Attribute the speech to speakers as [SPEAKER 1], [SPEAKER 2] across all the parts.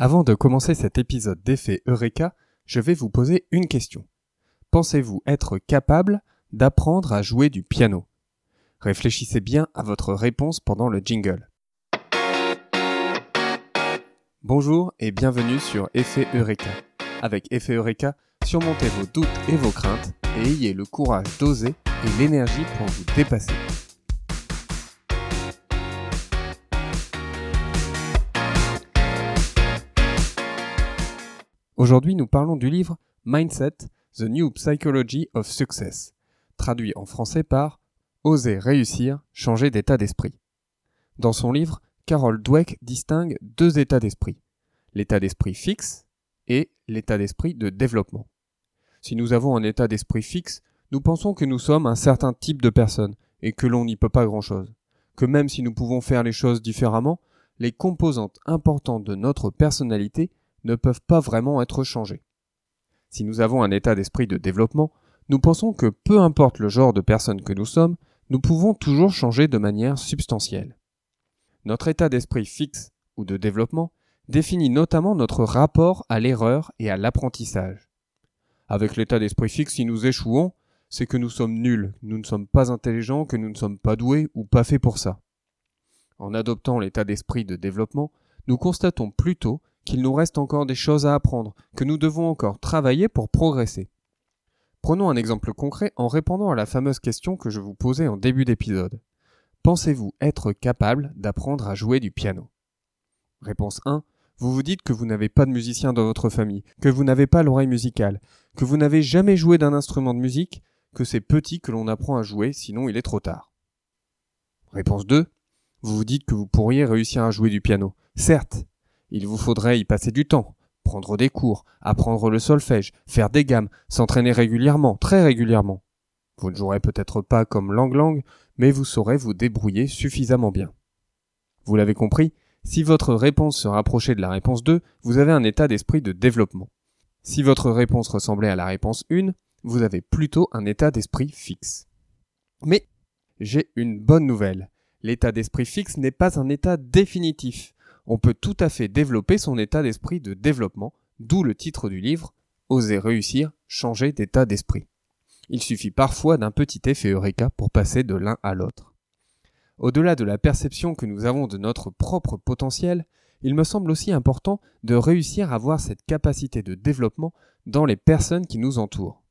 [SPEAKER 1] Avant de commencer cet épisode d'effet Eureka, je vais vous poser une question. Pensez-vous être capable d'apprendre à jouer du piano? Réfléchissez bien à votre réponse pendant le jingle. Bonjour et bienvenue sur Effet Eureka. Avec Effet Eureka, surmontez vos doutes et vos craintes et ayez le courage d'oser et l'énergie pour vous dépasser. Aujourd'hui, nous parlons du livre Mindset, The New Psychology of Success, traduit en français par Oser réussir, changer d'état d'esprit. Dans son livre, Carol Dweck distingue deux états d'esprit, l'état d'esprit fixe et l'état d'esprit de développement. Si nous avons un état d'esprit fixe, nous pensons que nous sommes un certain type de personne et que l'on n'y peut pas grand-chose, que même si nous pouvons faire les choses différemment, les composantes importantes de notre personnalité ne peuvent pas vraiment être changés. Si nous avons un état d'esprit de développement, nous pensons que peu importe le genre de personne que nous sommes, nous pouvons toujours changer de manière substantielle. Notre état d'esprit fixe ou de développement définit notamment notre rapport à l'erreur et à l'apprentissage. Avec l'état d'esprit fixe, si nous échouons, c'est que nous sommes nuls, nous ne sommes pas intelligents, que nous ne sommes pas doués ou pas faits pour ça. En adoptant l'état d'esprit de développement, nous constatons plutôt qu'il nous reste encore des choses à apprendre, que nous devons encore travailler pour progresser. Prenons un exemple concret en répondant à la fameuse question que je vous posais en début d'épisode. Pensez-vous être capable d'apprendre à jouer du piano? Réponse 1. Vous vous dites que vous n'avez pas de musicien dans votre famille, que vous n'avez pas l'oreille musicale, que vous n'avez jamais joué d'un instrument de musique, que c'est petit que l'on apprend à jouer, sinon il est trop tard. Réponse 2. Vous vous dites que vous pourriez réussir à jouer du piano. Certes, il vous faudrait y passer du temps, prendre des cours, apprendre le solfège, faire des gammes, s'entraîner régulièrement, très régulièrement. Vous ne jouerez peut-être pas comme Lang Lang, mais vous saurez vous débrouiller suffisamment bien. Vous l'avez compris, si votre réponse se rapprochait de la réponse 2, vous avez un état d'esprit de développement. Si votre réponse ressemblait à la réponse 1, vous avez plutôt un état d'esprit fixe. Mais j'ai une bonne nouvelle. L'état d'esprit fixe n'est pas un état définitif on peut tout à fait développer son état d'esprit de développement, d'où le titre du livre Oser réussir, changer d'état d'esprit. Il suffit parfois d'un petit effet eureka pour passer de l'un à l'autre. Au-delà de la perception que nous avons de notre propre potentiel, il me semble aussi important de réussir à voir cette capacité de développement dans les personnes qui nous entourent.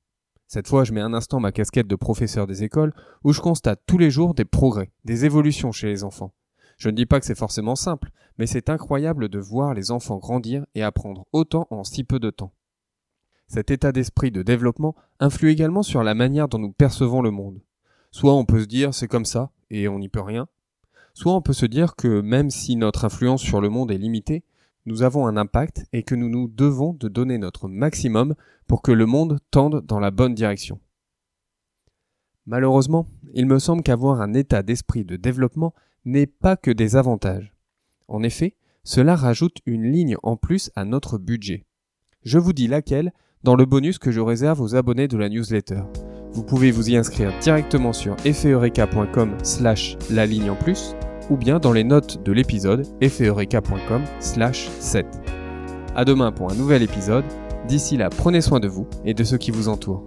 [SPEAKER 1] Cette fois, je mets un instant ma casquette de professeur des écoles où je constate tous les jours des progrès, des évolutions chez les enfants, je ne dis pas que c'est forcément simple, mais c'est incroyable de voir les enfants grandir et apprendre autant en si peu de temps. Cet état d'esprit de développement influe également sur la manière dont nous percevons le monde. Soit on peut se dire c'est comme ça et on n'y peut rien, soit on peut se dire que même si notre influence sur le monde est limitée, nous avons un impact et que nous nous devons de donner notre maximum pour que le monde tende dans la bonne direction. Malheureusement, il me semble qu'avoir un état d'esprit de développement n'est pas que des avantages. En effet, cela rajoute une ligne en plus à notre budget. Je vous dis laquelle dans le bonus que je réserve aux abonnés de la newsletter. Vous pouvez vous y inscrire directement sur effeureka.com slash la ligne en plus ou bien dans les notes de l'épisode effeureka.com slash 7. À demain pour un nouvel épisode. D'ici là, prenez soin de vous et de ceux qui vous entourent.